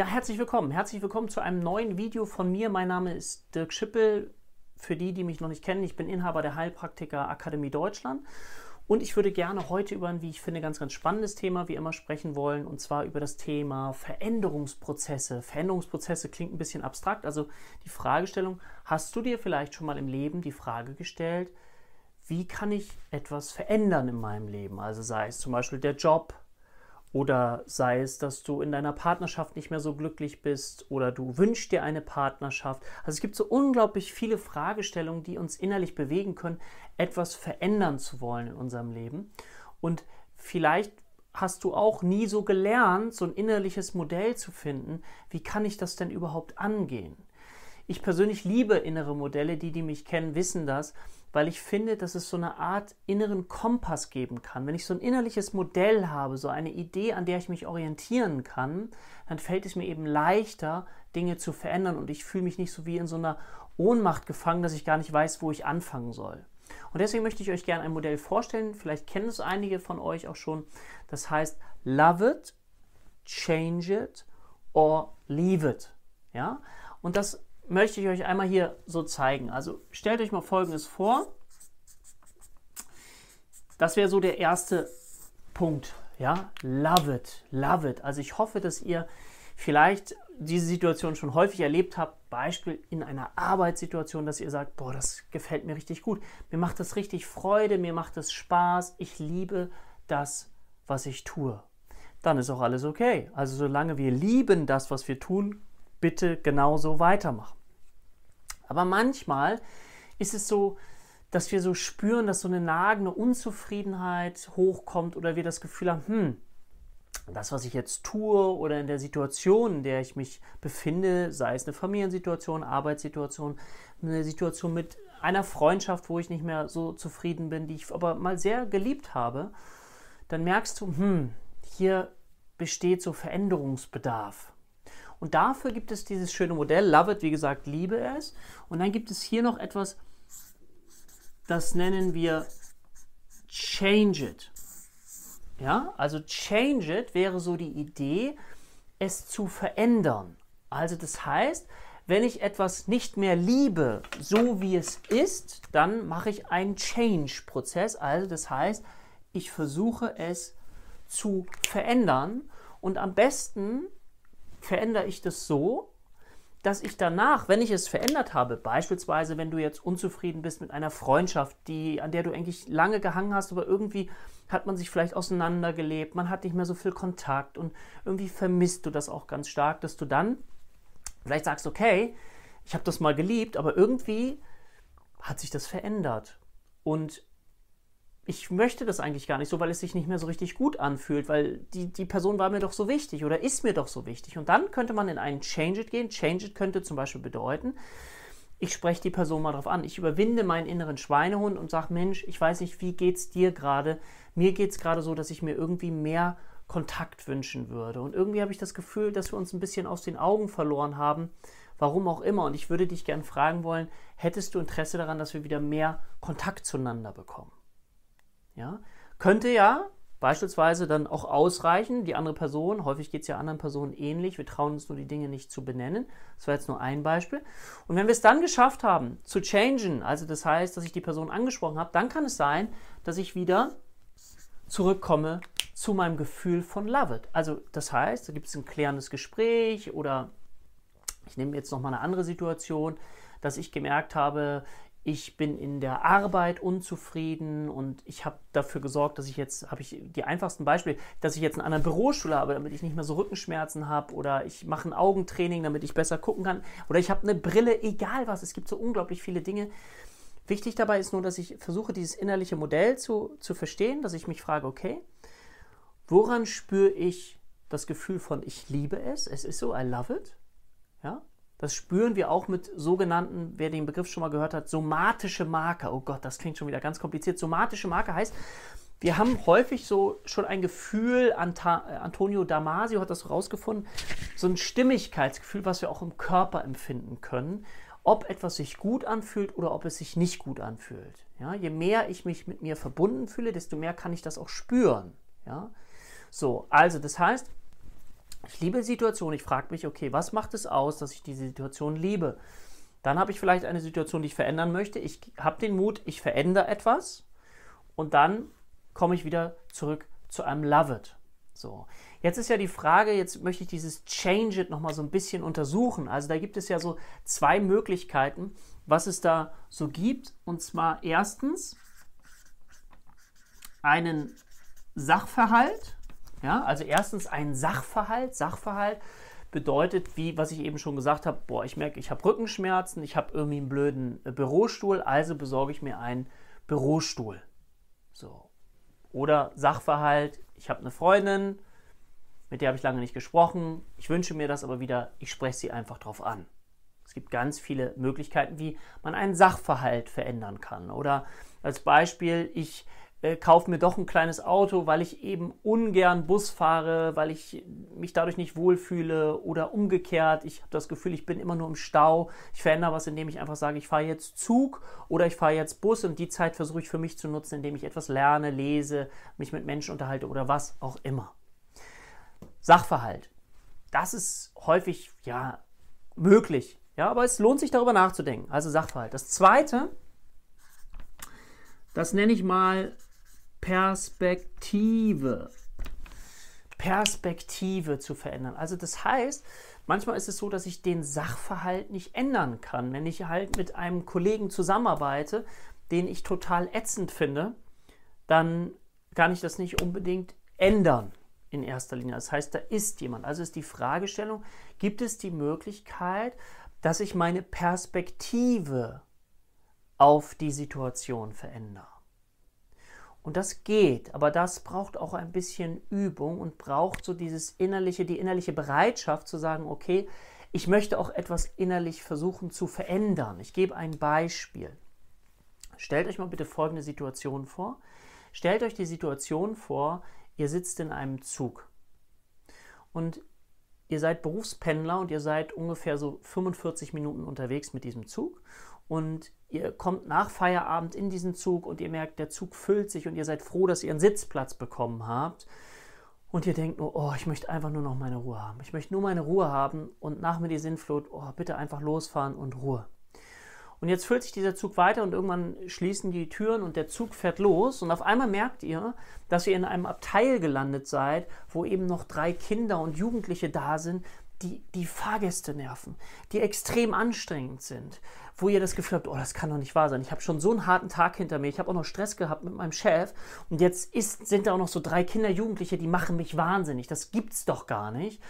Ja, herzlich willkommen. Herzlich willkommen zu einem neuen Video von mir. Mein Name ist Dirk Schippel. Für die, die mich noch nicht kennen, ich bin Inhaber der Heilpraktiker Akademie Deutschland. Und ich würde gerne heute über ein, wie ich finde, ganz, ganz spannendes Thema wie immer sprechen wollen. Und zwar über das Thema Veränderungsprozesse. Veränderungsprozesse klingt ein bisschen abstrakt. Also die Fragestellung, hast du dir vielleicht schon mal im Leben die Frage gestellt, wie kann ich etwas verändern in meinem Leben? Also sei es zum Beispiel der Job, oder sei es, dass du in deiner Partnerschaft nicht mehr so glücklich bist oder du wünschst dir eine Partnerschaft. Also es gibt so unglaublich viele Fragestellungen, die uns innerlich bewegen können, etwas verändern zu wollen in unserem Leben. Und vielleicht hast du auch nie so gelernt, so ein innerliches Modell zu finden. Wie kann ich das denn überhaupt angehen? Ich persönlich liebe innere Modelle, die, die mich kennen, wissen das weil ich finde, dass es so eine Art inneren Kompass geben kann. Wenn ich so ein innerliches Modell habe, so eine Idee, an der ich mich orientieren kann, dann fällt es mir eben leichter, Dinge zu verändern und ich fühle mich nicht so wie in so einer Ohnmacht gefangen, dass ich gar nicht weiß, wo ich anfangen soll. Und deswegen möchte ich euch gerne ein Modell vorstellen. Vielleicht kennen es einige von euch auch schon. Das heißt Love it, Change it or Leave it. Ja? Und das möchte ich euch einmal hier so zeigen. Also stellt euch mal Folgendes vor. Das wäre so der erste Punkt. Ja, love it, love it. Also ich hoffe, dass ihr vielleicht diese Situation schon häufig erlebt habt. Beispiel in einer Arbeitssituation, dass ihr sagt, boah, das gefällt mir richtig gut. Mir macht das richtig Freude, mir macht das Spaß. Ich liebe das, was ich tue. Dann ist auch alles okay. Also solange wir lieben das, was wir tun, bitte genauso weitermachen. Aber manchmal ist es so, dass wir so spüren, dass so eine nagende Unzufriedenheit hochkommt oder wir das Gefühl haben, hm, das, was ich jetzt tue oder in der Situation, in der ich mich befinde, sei es eine Familiensituation, Arbeitssituation, eine Situation mit einer Freundschaft, wo ich nicht mehr so zufrieden bin, die ich aber mal sehr geliebt habe, dann merkst du, hm, hier besteht so Veränderungsbedarf. Und dafür gibt es dieses schöne Modell, Love It, wie gesagt, liebe es. Und dann gibt es hier noch etwas, das nennen wir Change It. Ja, also Change It wäre so die Idee, es zu verändern. Also das heißt, wenn ich etwas nicht mehr liebe, so wie es ist, dann mache ich einen Change-Prozess. Also das heißt, ich versuche es zu verändern und am besten verändere ich das so, dass ich danach, wenn ich es verändert habe, beispielsweise wenn du jetzt unzufrieden bist mit einer Freundschaft, die, an der du eigentlich lange gehangen hast, aber irgendwie hat man sich vielleicht auseinandergelebt, man hat nicht mehr so viel Kontakt und irgendwie vermisst du das auch ganz stark, dass du dann vielleicht sagst, okay, ich habe das mal geliebt, aber irgendwie hat sich das verändert. Und ich möchte das eigentlich gar nicht so, weil es sich nicht mehr so richtig gut anfühlt, weil die, die Person war mir doch so wichtig oder ist mir doch so wichtig. Und dann könnte man in einen Change It gehen. Change It könnte zum Beispiel bedeuten, ich spreche die Person mal drauf an. Ich überwinde meinen inneren Schweinehund und sage, Mensch, ich weiß nicht, wie geht es dir gerade? Mir geht es gerade so, dass ich mir irgendwie mehr Kontakt wünschen würde. Und irgendwie habe ich das Gefühl, dass wir uns ein bisschen aus den Augen verloren haben. Warum auch immer. Und ich würde dich gerne fragen wollen, hättest du Interesse daran, dass wir wieder mehr Kontakt zueinander bekommen? Ja? Könnte ja beispielsweise dann auch ausreichen, die andere Person, häufig geht es ja anderen Personen ähnlich, wir trauen uns nur die Dinge nicht zu benennen. Das war jetzt nur ein Beispiel. Und wenn wir es dann geschafft haben, zu changen, also das heißt, dass ich die Person angesprochen habe, dann kann es sein, dass ich wieder zurückkomme zu meinem Gefühl von Love It. Also das heißt, da gibt es ein klärendes Gespräch oder ich nehme jetzt nochmal eine andere Situation, dass ich gemerkt habe, ich bin in der Arbeit unzufrieden und ich habe dafür gesorgt, dass ich jetzt, habe ich die einfachsten Beispiele, dass ich jetzt einen anderen Bürostuhl habe, damit ich nicht mehr so Rückenschmerzen habe oder ich mache ein Augentraining, damit ich besser gucken kann oder ich habe eine Brille, egal was, es gibt so unglaublich viele Dinge. Wichtig dabei ist nur, dass ich versuche, dieses innerliche Modell zu, zu verstehen, dass ich mich frage, okay, woran spüre ich das Gefühl von ich liebe es, es ist so, I love it, ja, das spüren wir auch mit sogenannten, wer den Begriff schon mal gehört hat, somatische Marker. Oh Gott, das klingt schon wieder ganz kompliziert. Somatische Marker heißt, wir haben häufig so schon ein Gefühl, Anta Antonio Damasio hat das rausgefunden, so ein Stimmigkeitsgefühl, was wir auch im Körper empfinden können, ob etwas sich gut anfühlt oder ob es sich nicht gut anfühlt. Ja, je mehr ich mich mit mir verbunden fühle, desto mehr kann ich das auch spüren. Ja, so, also das heißt, Ich liebe Situationen. Ich frage mich, okay, was macht es aus, dass ich diese Situation liebe? Dann habe ich vielleicht eine Situation, die ich verändern möchte. Ich habe den Mut, ich verändere etwas und dann komme ich wieder zurück zu einem Love It. So. Jetzt ist ja die Frage, jetzt möchte ich dieses Change It nochmal so ein bisschen untersuchen. Also da gibt es ja so zwei Möglichkeiten, was es da so gibt. Und zwar erstens einen Sachverhalt. Ja, also erstens ein Sachverhalt. Sachverhalt bedeutet, wie was ich eben schon gesagt habe, boah, ich merke, ich habe Rückenschmerzen, ich habe irgendwie einen blöden äh, Bürostuhl, also besorge ich mir einen Bürostuhl. So. Oder Sachverhalt, ich habe eine Freundin, mit der habe ich lange nicht gesprochen, ich wünsche mir das aber wieder, ich spreche sie einfach drauf an. Es gibt ganz viele Möglichkeiten, wie man einen Sachverhalt verändern kann. Oder als Beispiel, ich äh, kaufe mir doch ein kleines Auto, weil ich eben ungern Bus fahre, weil ich mich dadurch nicht wohlfühle oder umgekehrt. Ich habe das Gefühl, ich bin immer nur im Stau. Ich verändere was, indem ich einfach sage, ich fahre jetzt Zug oder ich fahre jetzt Bus und die Zeit versuche ich für mich zu nutzen, indem ich etwas lerne, lese, mich mit Menschen unterhalte oder was auch immer. Sachverhalt. Das ist häufig ja möglich, ja, aber es lohnt sich darüber nachzudenken. Also Sachverhalt. Das zweite, das nenne ich mal Perspektive. Perspektive zu verändern. Also das heißt, manchmal ist es so, dass ich den Sachverhalt nicht ändern kann. Wenn ich halt mit einem Kollegen zusammenarbeite, den ich total ätzend finde, dann kann ich das nicht unbedingt ändern in erster Linie. Das heißt, da ist jemand. Also ist die Fragestellung, gibt es die Möglichkeit, dass ich meine Perspektive auf die Situation verändere? Und das geht, aber das braucht auch ein bisschen Übung und braucht so dieses innerliche, die innerliche Bereitschaft zu sagen, okay, ich möchte auch etwas innerlich versuchen zu verändern. Ich gebe ein Beispiel. Stellt euch mal bitte folgende Situation vor. Stellt euch die Situation vor, ihr sitzt in einem Zug und ihr seid Berufspendler und ihr seid ungefähr so 45 Minuten unterwegs mit diesem Zug und ihr kommt nach Feierabend in diesen Zug und ihr merkt, der Zug füllt sich und ihr seid froh, dass ihr einen Sitzplatz bekommen habt. Und ihr denkt nur, oh, ich möchte einfach nur noch meine Ruhe haben. Ich möchte nur meine Ruhe haben und nach mir die Sinnflut, oh, bitte einfach losfahren und Ruhe. Und jetzt füllt sich dieser Zug weiter und irgendwann schließen die Türen und der Zug fährt los und auf einmal merkt ihr, dass ihr in einem Abteil gelandet seid, wo eben noch drei Kinder und Jugendliche da sind, die die Fahrgäste nerven, die extrem anstrengend sind, wo ihr das Gefühl habt, oh, das kann doch nicht wahr sein. Ich habe schon so einen harten Tag hinter mir, ich habe auch noch Stress gehabt mit meinem Chef und jetzt ist, sind da auch noch so drei Kinder, Jugendliche, die machen mich wahnsinnig. Das gibt's doch gar nicht.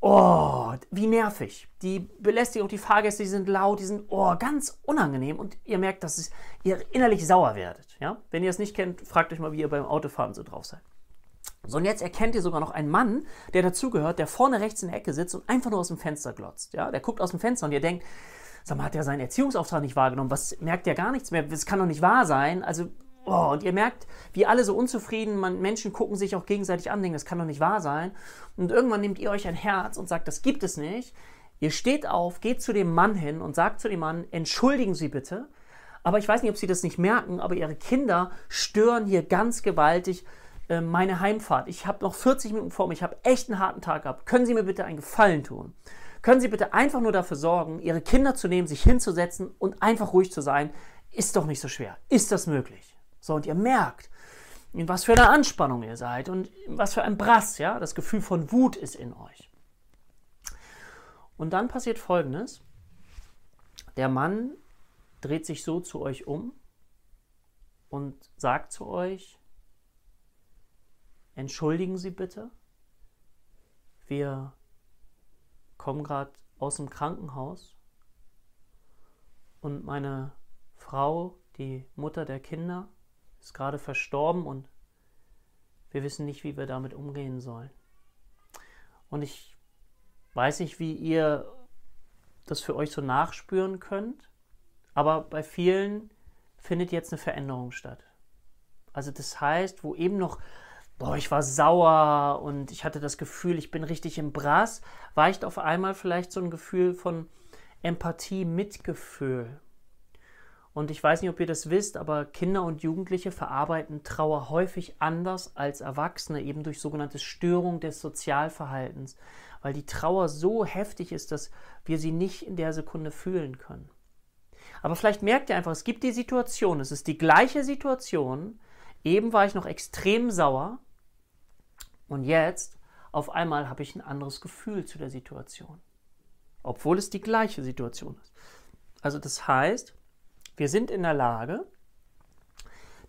Oh, wie nervig. Die Belästigung, die Fahrgäste, die sind laut, die sind oh, ganz unangenehm und ihr merkt, dass ihr innerlich sauer werdet. Ja? Wenn ihr es nicht kennt, fragt euch mal, wie ihr beim Autofahren so drauf seid. So, und jetzt erkennt ihr sogar noch einen Mann, der dazugehört, der vorne rechts in der Ecke sitzt und einfach nur aus dem Fenster glotzt. Ja? Der guckt aus dem Fenster und ihr denkt, sag mal, hat er seinen Erziehungsauftrag nicht wahrgenommen? Was merkt er gar nichts mehr? Das kann doch nicht wahr sein. Also, oh, und ihr merkt, wie alle so unzufrieden, man, Menschen gucken sich auch gegenseitig an, denken, das kann doch nicht wahr sein. Und irgendwann nehmt ihr euch ein Herz und sagt, das gibt es nicht. Ihr steht auf, geht zu dem Mann hin und sagt zu dem Mann, entschuldigen Sie bitte. Aber ich weiß nicht, ob Sie das nicht merken, aber Ihre Kinder stören hier ganz gewaltig äh, meine Heimfahrt. Ich habe noch 40 Minuten vor mir, ich habe echt einen harten Tag gehabt. Können Sie mir bitte einen Gefallen tun? Können Sie bitte einfach nur dafür sorgen, Ihre Kinder zu nehmen, sich hinzusetzen und einfach ruhig zu sein? Ist doch nicht so schwer. Ist das möglich? So, und ihr merkt, in was für einer Anspannung ihr seid und was für ein Brass, ja, das Gefühl von Wut ist in euch. Und dann passiert Folgendes. Der Mann dreht sich so zu euch um und sagt zu euch, entschuldigen Sie bitte, wir kommen gerade aus dem Krankenhaus und meine Frau, die Mutter der Kinder, ist gerade verstorben und wir wissen nicht, wie wir damit umgehen sollen. Und ich weiß nicht, wie ihr das für euch so nachspüren könnt, aber bei vielen findet jetzt eine Veränderung statt. Also das heißt, wo eben noch boah, ich war sauer und ich hatte das Gefühl, ich bin richtig im Brass, weicht auf einmal vielleicht so ein Gefühl von Empathie, Mitgefühl. Und ich weiß nicht, ob ihr das wisst, aber Kinder und Jugendliche verarbeiten Trauer häufig anders als Erwachsene, eben durch sogenannte Störung des Sozialverhaltens, weil die Trauer so heftig ist, dass wir sie nicht in der Sekunde fühlen können. Aber vielleicht merkt ihr einfach, es gibt die Situation, es ist die gleiche Situation. Eben war ich noch extrem sauer und jetzt auf einmal habe ich ein anderes Gefühl zu der Situation, obwohl es die gleiche Situation ist. Also das heißt, wir sind in der Lage,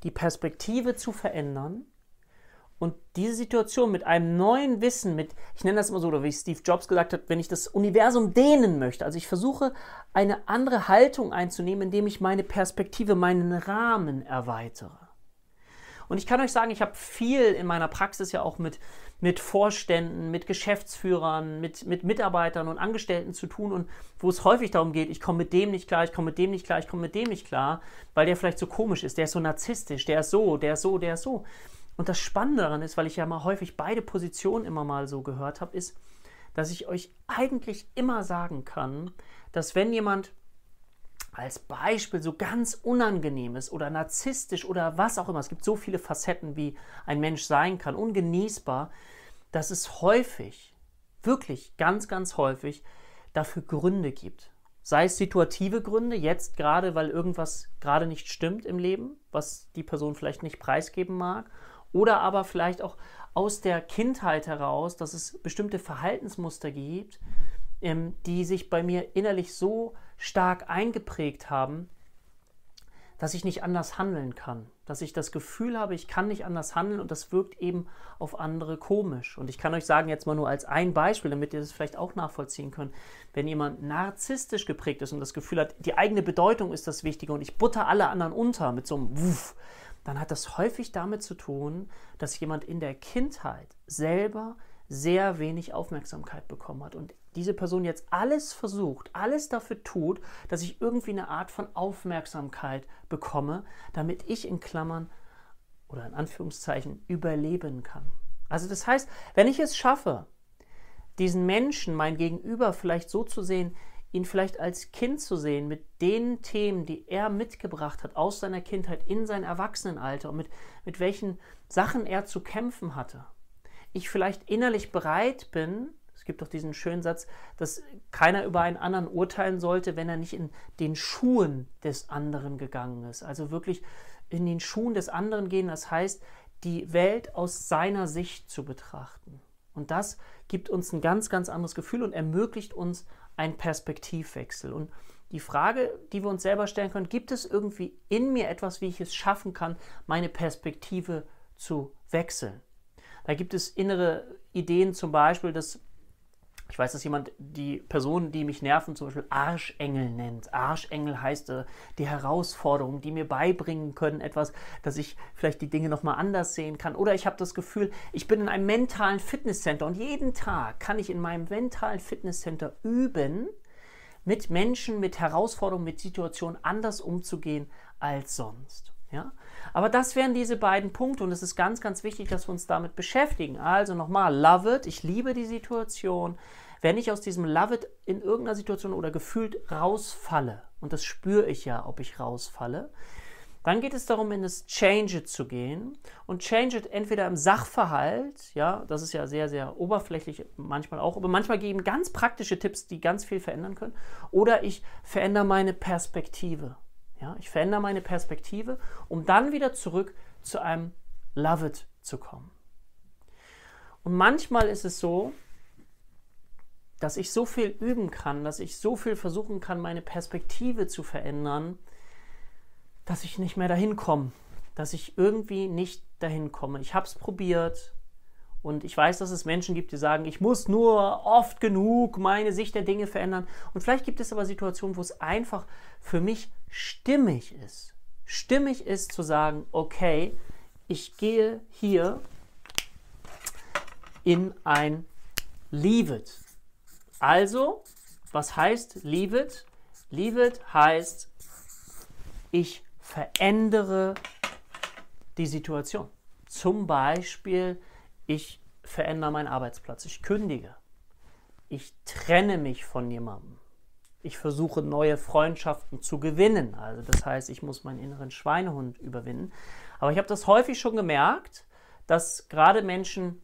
die Perspektive zu verändern und diese Situation mit einem neuen Wissen, mit, ich nenne das immer so, oder wie Steve Jobs gesagt hat, wenn ich das Universum dehnen möchte, also ich versuche eine andere Haltung einzunehmen, indem ich meine Perspektive, meinen Rahmen erweitere. Und ich kann euch sagen, ich habe viel in meiner Praxis ja auch mit, mit Vorständen, mit Geschäftsführern, mit, mit Mitarbeitern und Angestellten zu tun und wo es häufig darum geht, ich komme mit dem nicht klar, ich komme mit dem nicht klar, ich komme mit dem nicht klar, weil der vielleicht so komisch ist, der ist so narzisstisch, der ist so, der ist so, der ist so. Und das Spannende daran ist, weil ich ja mal häufig beide Positionen immer mal so gehört habe, ist, dass ich euch eigentlich immer sagen kann, dass wenn jemand als Beispiel so ganz unangenehmes oder narzisstisch oder was auch immer, es gibt so viele Facetten, wie ein Mensch sein kann, ungenießbar, dass es häufig, wirklich ganz, ganz häufig dafür Gründe gibt. Sei es situative Gründe, jetzt gerade, weil irgendwas gerade nicht stimmt im Leben, was die Person vielleicht nicht preisgeben mag, oder aber vielleicht auch aus der Kindheit heraus, dass es bestimmte Verhaltensmuster gibt, ähm, die sich bei mir innerlich so stark eingeprägt haben, dass ich nicht anders handeln kann. Dass ich das Gefühl habe, ich kann nicht anders handeln und das wirkt eben auf andere komisch. Und ich kann euch sagen, jetzt mal nur als ein Beispiel, damit ihr das vielleicht auch nachvollziehen könnt. Wenn jemand narzisstisch geprägt ist und das Gefühl hat, die eigene Bedeutung ist das Wichtige und ich butter alle anderen unter mit so einem Wuff, dann hat das häufig damit zu tun, dass jemand in der Kindheit selber sehr wenig Aufmerksamkeit bekommen hat und diese Person jetzt alles versucht, alles dafür tut, dass ich irgendwie eine Art von Aufmerksamkeit bekomme, damit ich in Klammern oder in Anführungszeichen überleben kann. Also das heißt, wenn ich es schaffe, diesen Menschen, mein Gegenüber vielleicht so zu sehen, ihn vielleicht als Kind zu sehen, mit den Themen, die er mitgebracht hat aus seiner Kindheit in sein Erwachsenenalter und mit, mit welchen Sachen er zu kämpfen hatte. Ich vielleicht innerlich bereit bin, es gibt doch diesen schönen Satz, dass keiner über einen anderen urteilen sollte, wenn er nicht in den Schuhen des anderen gegangen ist. Also wirklich in den Schuhen des anderen gehen, das heißt, die Welt aus seiner Sicht zu betrachten. Und das gibt uns ein ganz, ganz anderes Gefühl und ermöglicht uns einen Perspektivwechsel. Und die Frage, die wir uns selber stellen können, gibt es irgendwie in mir etwas, wie ich es schaffen kann, meine Perspektive zu wechseln? Da gibt es innere Ideen, zum Beispiel, dass ich weiß, dass jemand die Personen, die mich nerven, zum Beispiel Arschengel nennt. Arschengel heißt äh, die Herausforderung, die mir beibringen können, etwas, dass ich vielleicht die Dinge nochmal anders sehen kann. Oder ich habe das Gefühl, ich bin in einem mentalen Fitnesscenter und jeden Tag kann ich in meinem mentalen Fitnesscenter üben, mit Menschen, mit Herausforderungen, mit Situationen anders umzugehen als sonst. Ja? Aber das wären diese beiden Punkte und es ist ganz, ganz wichtig, dass wir uns damit beschäftigen. Also nochmal, love it, ich liebe die Situation. Wenn ich aus diesem love it in irgendeiner Situation oder gefühlt rausfalle, und das spüre ich ja, ob ich rausfalle, dann geht es darum, in das Change it zu gehen und Change it entweder im Sachverhalt, ja, das ist ja sehr, sehr oberflächlich manchmal auch, aber manchmal geben ganz praktische Tipps, die ganz viel verändern können, oder ich verändere meine Perspektive. Ja, ich verändere meine Perspektive, um dann wieder zurück zu einem Love It zu kommen. Und manchmal ist es so, dass ich so viel üben kann, dass ich so viel versuchen kann, meine Perspektive zu verändern, dass ich nicht mehr dahin komme, dass ich irgendwie nicht dahin komme. Ich habe es probiert, und ich weiß, dass es Menschen gibt, die sagen, ich muss nur oft genug meine Sicht der Dinge verändern. Und vielleicht gibt es aber Situationen, wo es einfach für mich stimmig ist. Stimmig ist zu sagen, okay, ich gehe hier in ein Leave it. Also, was heißt Leave it? Leave it heißt, ich verändere die Situation. Zum Beispiel, ich verändere meinen Arbeitsplatz, ich kündige, ich trenne mich von jemandem. Ich versuche neue Freundschaften zu gewinnen. Also das heißt, ich muss meinen inneren Schweinehund überwinden. Aber ich habe das häufig schon gemerkt, dass gerade Menschen,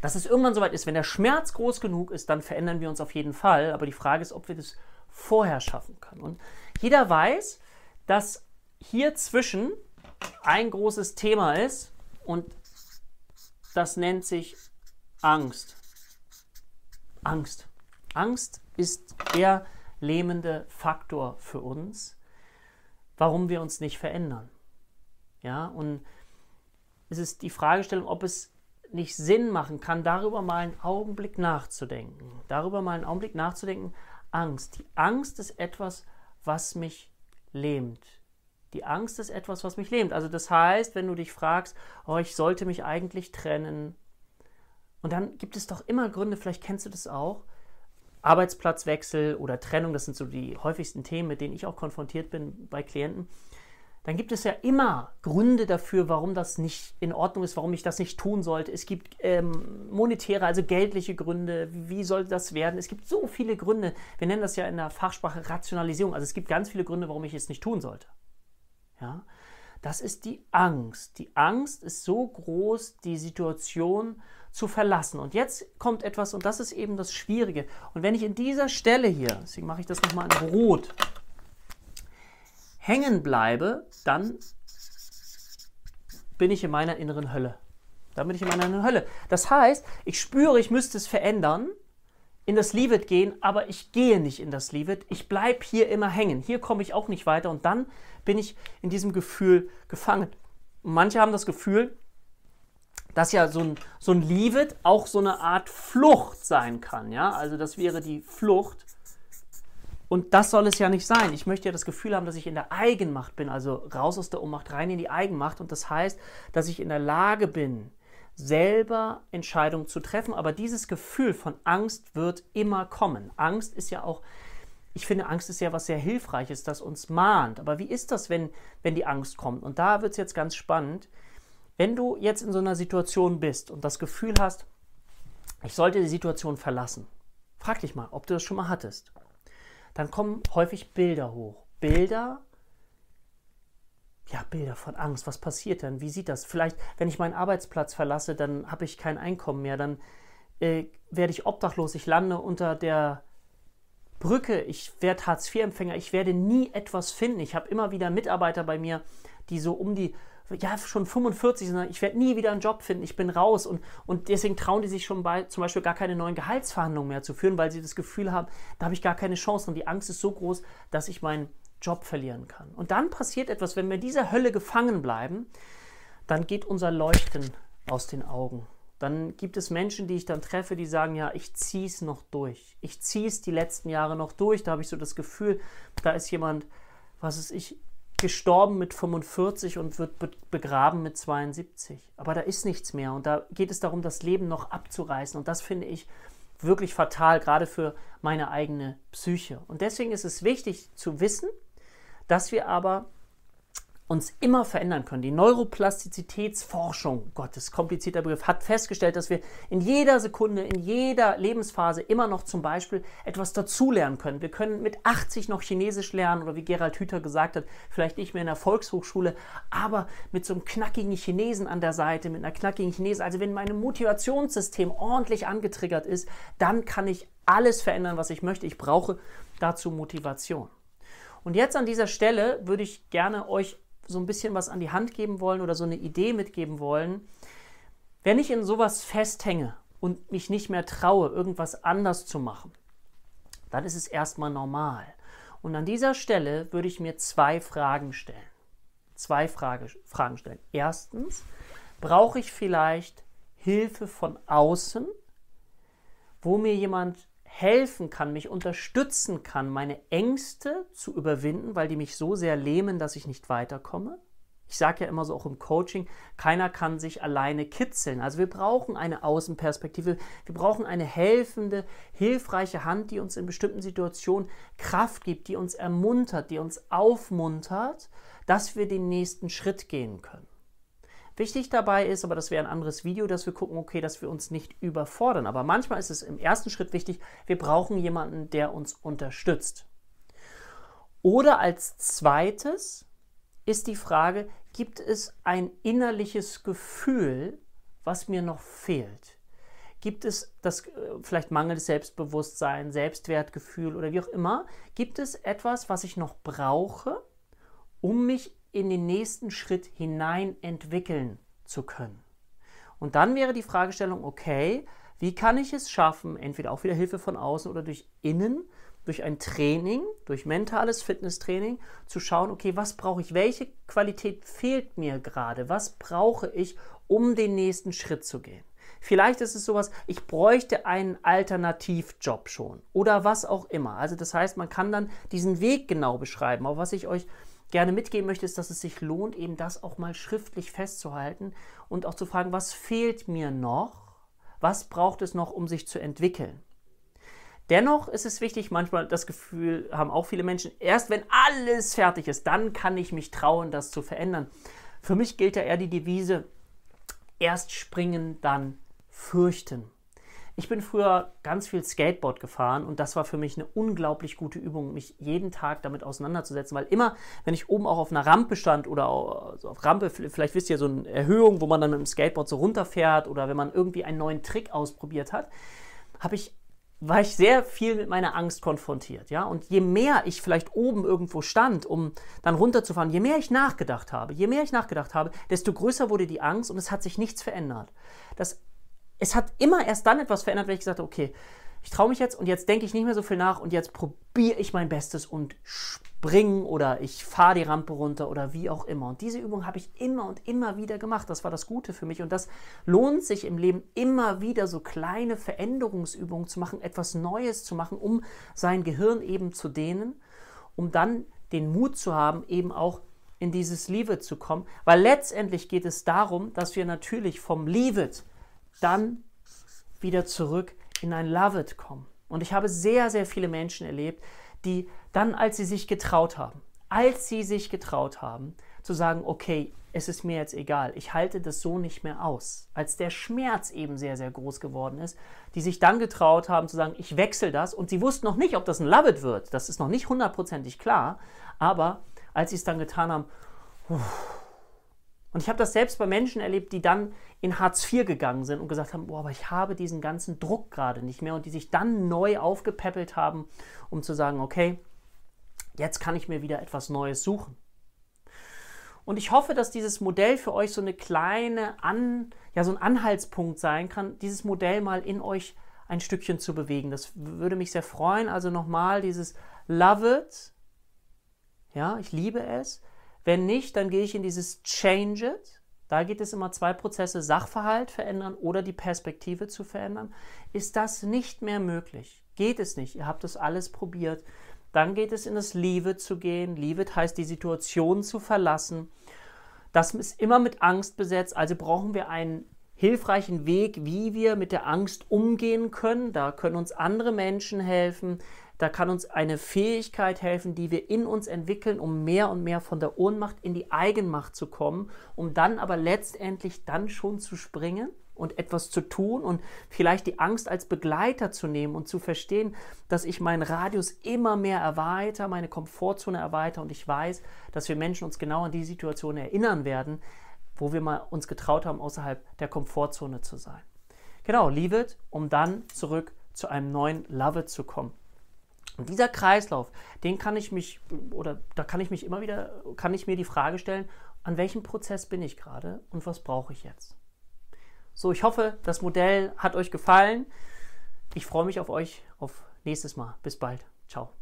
dass es irgendwann soweit ist, wenn der Schmerz groß genug ist, dann verändern wir uns auf jeden Fall. Aber die Frage ist, ob wir das vorher schaffen können. Und jeder weiß, dass hier zwischen ein großes Thema ist und das nennt sich Angst. Angst. Angst ist der lähmende Faktor für uns, warum wir uns nicht verändern. Ja, und es ist die Fragestellung, ob es nicht Sinn machen kann, darüber mal einen Augenblick nachzudenken. Darüber mal einen Augenblick nachzudenken. Angst. Die Angst ist etwas, was mich lähmt. Die Angst ist etwas, was mich lähmt. Also das heißt, wenn du dich fragst, oh, ich sollte mich eigentlich trennen. Und dann gibt es doch immer Gründe, vielleicht kennst du das auch, Arbeitsplatzwechsel oder Trennung, das sind so die häufigsten Themen, mit denen ich auch konfrontiert bin bei Klienten. Dann gibt es ja immer Gründe dafür, warum das nicht in Ordnung ist, warum ich das nicht tun sollte. Es gibt ähm, monetäre, also geldliche Gründe. Wie soll das werden? Es gibt so viele Gründe. Wir nennen das ja in der Fachsprache Rationalisierung. Also es gibt ganz viele Gründe, warum ich es nicht tun sollte. Ja? Das ist die Angst. Die Angst ist so groß, die Situation zu verlassen. Und jetzt kommt etwas, und das ist eben das Schwierige. Und wenn ich in dieser Stelle hier, deswegen mache ich das nochmal in Rot, hängen bleibe, dann bin ich in meiner inneren Hölle. Dann bin ich in meiner inneren Hölle. Das heißt, ich spüre, ich müsste es verändern, in das Leave It gehen, aber ich gehe nicht in das Leave It. Ich bleibe hier immer hängen. Hier komme ich auch nicht weiter und dann bin ich in diesem Gefühl gefangen. Und manche haben das Gefühl, dass ja so ein, so ein Leave It auch so eine Art Flucht sein kann. Ja? Also das wäre die Flucht. Und das soll es ja nicht sein. Ich möchte ja das Gefühl haben, dass ich in der Eigenmacht bin, also raus aus der Ohnmacht, rein in die Eigenmacht. Und das heißt, dass ich in der Lage bin, selber Entscheidungen zu treffen. Aber dieses Gefühl von Angst wird immer kommen. Angst ist ja auch, ich finde, Angst ist ja was sehr Hilfreiches, das uns mahnt. Aber wie ist das, wenn, wenn die Angst kommt? Und da wird es jetzt ganz spannend. Wenn du jetzt in so einer Situation bist und das Gefühl hast, ich sollte die Situation verlassen, frag dich mal, ob du das schon mal hattest. Dann kommen häufig Bilder hoch. Bilder, ja, Bilder von Angst. Was passiert denn? Wie sieht das? Vielleicht, wenn ich meinen Arbeitsplatz verlasse, dann habe ich kein Einkommen mehr, dann äh, werde ich obdachlos, ich lande unter der Brücke, ich werde Hartz-IV-Empfänger, ich werde nie etwas finden. Ich habe immer wieder Mitarbeiter bei mir, die so um die ja, schon 45 sind, ich werde nie wieder einen Job finden, ich bin raus und, und deswegen trauen die sich schon bei zum Beispiel gar keine neuen Gehaltsverhandlungen mehr zu führen, weil sie das Gefühl haben, da habe ich gar keine Chance und die Angst ist so groß, dass ich meinen Job verlieren kann. Und dann passiert etwas, wenn wir in dieser Hölle gefangen bleiben, dann geht unser Leuchten aus den Augen. Dann gibt es Menschen, die ich dann treffe, die sagen, ja, ich ziehe es noch durch. Ich ziehe es die letzten Jahre noch durch. Da habe ich so das Gefühl, da ist jemand, was ist ich, gestorben mit 45 und wird begraben mit 72. Aber da ist nichts mehr und da geht es darum, das Leben noch abzureißen. Und das finde ich wirklich fatal, gerade für meine eigene Psyche. Und deswegen ist es wichtig zu wissen, dass wir aber uns immer verändern können. Die Neuroplastizitätsforschung, Gottes komplizierter Begriff, hat festgestellt, dass wir in jeder Sekunde, in jeder Lebensphase immer noch zum Beispiel etwas dazulernen können. Wir können mit 80 noch Chinesisch lernen oder wie Gerald Hüther gesagt hat, vielleicht nicht mehr in der Volkshochschule, aber mit so einem knackigen Chinesen an der Seite, mit einer knackigen Chinesen. Also wenn mein Motivationssystem ordentlich angetriggert ist, dann kann ich alles verändern, was ich möchte. Ich brauche dazu Motivation. Und jetzt an dieser Stelle würde ich gerne euch so ein bisschen was an die Hand geben wollen oder so eine Idee mitgeben wollen, wenn ich in sowas festhänge und mich nicht mehr traue, irgendwas anders zu machen, dann ist es erstmal normal. Und an dieser Stelle würde ich mir zwei Fragen stellen. Zwei Frage, Fragen stellen. Erstens, brauche ich vielleicht Hilfe von außen, wo mir jemand helfen kann, mich unterstützen kann, meine Ängste zu überwinden, weil die mich so sehr lähmen, dass ich nicht weiterkomme. Ich sage ja immer so auch im Coaching, keiner kann sich alleine kitzeln. Also wir brauchen eine Außenperspektive, wir brauchen eine helfende, hilfreiche Hand, die uns in bestimmten Situationen Kraft gibt, die uns ermuntert, die uns aufmuntert, dass wir den nächsten Schritt gehen können. Wichtig dabei ist, aber das wäre ein anderes Video, dass wir gucken, okay, dass wir uns nicht überfordern. Aber manchmal ist es im ersten Schritt wichtig, wir brauchen jemanden, der uns unterstützt. Oder als zweites ist die Frage, gibt es ein innerliches Gefühl, was mir noch fehlt? Gibt es das äh, vielleicht mangelndes Selbstbewusstsein, Selbstwertgefühl oder wie auch immer? Gibt es etwas, was ich noch brauche, um mich in den nächsten Schritt hinein entwickeln zu können? Und dann wäre die Fragestellung, okay, wie kann ich es schaffen, entweder auch wieder Hilfe von außen oder durch innen, durch ein Training, durch mentales Fitnesstraining, zu schauen, okay, was brauche ich, welche Qualität fehlt mir gerade, was brauche ich, um den nächsten Schritt zu gehen. Vielleicht ist es sowas, ich bräuchte einen Alternativjob schon oder was auch immer. Also das heißt, man kann dann diesen Weg genau beschreiben. Aber was ich euch gerne mitgeben möchte, ist, dass es sich lohnt, eben das auch mal schriftlich festzuhalten und auch zu fragen, was fehlt mir noch? Was braucht es noch, um sich zu entwickeln? Dennoch ist es wichtig, manchmal das Gefühl haben auch viele Menschen, erst wenn alles fertig ist, dann kann ich mich trauen, das zu verändern. Für mich gilt ja eher die Devise, erst springen, dann fürchten. Ich bin früher ganz viel Skateboard gefahren und das war für mich eine unglaublich gute Übung, mich jeden Tag damit auseinanderzusetzen, weil immer, wenn ich oben auch auf einer Rampe stand oder also auf Rampe, vielleicht wisst ihr, so eine Erhöhung, wo man dann mit dem Skateboard so runterfährt oder wenn man irgendwie einen neuen Trick ausprobiert hat, habe ich war ich sehr viel mit meiner Angst konfrontiert, ja. Und je mehr ich vielleicht oben irgendwo stand, um dann runterzufahren, je mehr ich nachgedacht habe, je mehr ich nachgedacht habe, desto größer wurde die Angst und es hat sich nichts verändert. Das es hat immer erst dann etwas verändert, wenn ich gesagt habe, okay, ich traue mich jetzt und jetzt denke ich nicht mehr so viel nach und jetzt probiere ich mein Bestes und springe oder ich fahre die Rampe runter oder wie auch immer. Und diese Übung habe ich immer und immer wieder gemacht. Das war das Gute für mich und das lohnt sich im Leben immer wieder so kleine Veränderungsübungen zu machen, etwas Neues zu machen, um sein Gehirn eben zu dehnen, um dann den Mut zu haben, eben auch in dieses Leave It zu kommen, weil letztendlich geht es darum, dass wir natürlich vom Leave It dann wieder zurück in ein Love It kommen. Und ich habe sehr, sehr viele Menschen erlebt, die dann, als sie sich getraut haben, als sie sich getraut haben, zu sagen, okay, es ist mir jetzt egal, ich halte das so nicht mehr aus, als der Schmerz eben sehr, sehr groß geworden ist, die sich dann getraut haben zu sagen, ich wechsle das. Und sie wussten noch nicht, ob das ein Love It wird, das ist noch nicht hundertprozentig klar, aber als sie es dann getan haben, uff, und ich habe das selbst bei Menschen erlebt, die dann in Hartz IV gegangen sind und gesagt haben, boah, aber ich habe diesen ganzen Druck gerade nicht mehr und die sich dann neu aufgepäppelt haben, um zu sagen, okay, jetzt kann ich mir wieder etwas Neues suchen. Und ich hoffe, dass dieses Modell für euch so eine kleine An, ja, so ein Anhaltspunkt sein kann, dieses Modell mal in euch ein Stückchen zu bewegen. Das würde mich sehr freuen. Also nochmal dieses Love it. Ja, ich liebe es. Wenn nicht, dann gehe ich in dieses Change It. Da geht es immer zwei Prozesse, Sachverhalt verändern oder die Perspektive zu verändern. Ist das nicht mehr möglich? Geht es nicht? Ihr habt das alles probiert. Dann geht es in das Leave It zu gehen. Leave It heißt, die Situation zu verlassen. Das ist immer mit Angst besetzt. Also brauchen wir einen hilfreichen Weg, wie wir mit der Angst umgehen können. Da können uns andere Menschen helfen. Da kann uns eine Fähigkeit helfen, die wir in uns entwickeln, um mehr und mehr von der Ohnmacht in die Eigenmacht zu kommen, um dann aber letztendlich dann schon zu springen und etwas zu tun und vielleicht die Angst als Begleiter zu nehmen und zu verstehen, dass ich meinen Radius immer mehr erweitere, meine Komfortzone erweitere und ich weiß, dass wir Menschen uns genau an die Situation erinnern werden, wo wir mal uns getraut haben, außerhalb der Komfortzone zu sein. Genau, leave it, um dann zurück zu einem neuen Love it zu kommen. Und dieser Kreislauf, den kann ich mich, oder da kann ich mich immer wieder, kann ich mir die Frage stellen, an welchem Prozess bin ich gerade und was brauche ich jetzt? So, ich hoffe, das Modell hat euch gefallen. Ich freue mich auf euch auf nächstes Mal. Bis bald. Ciao.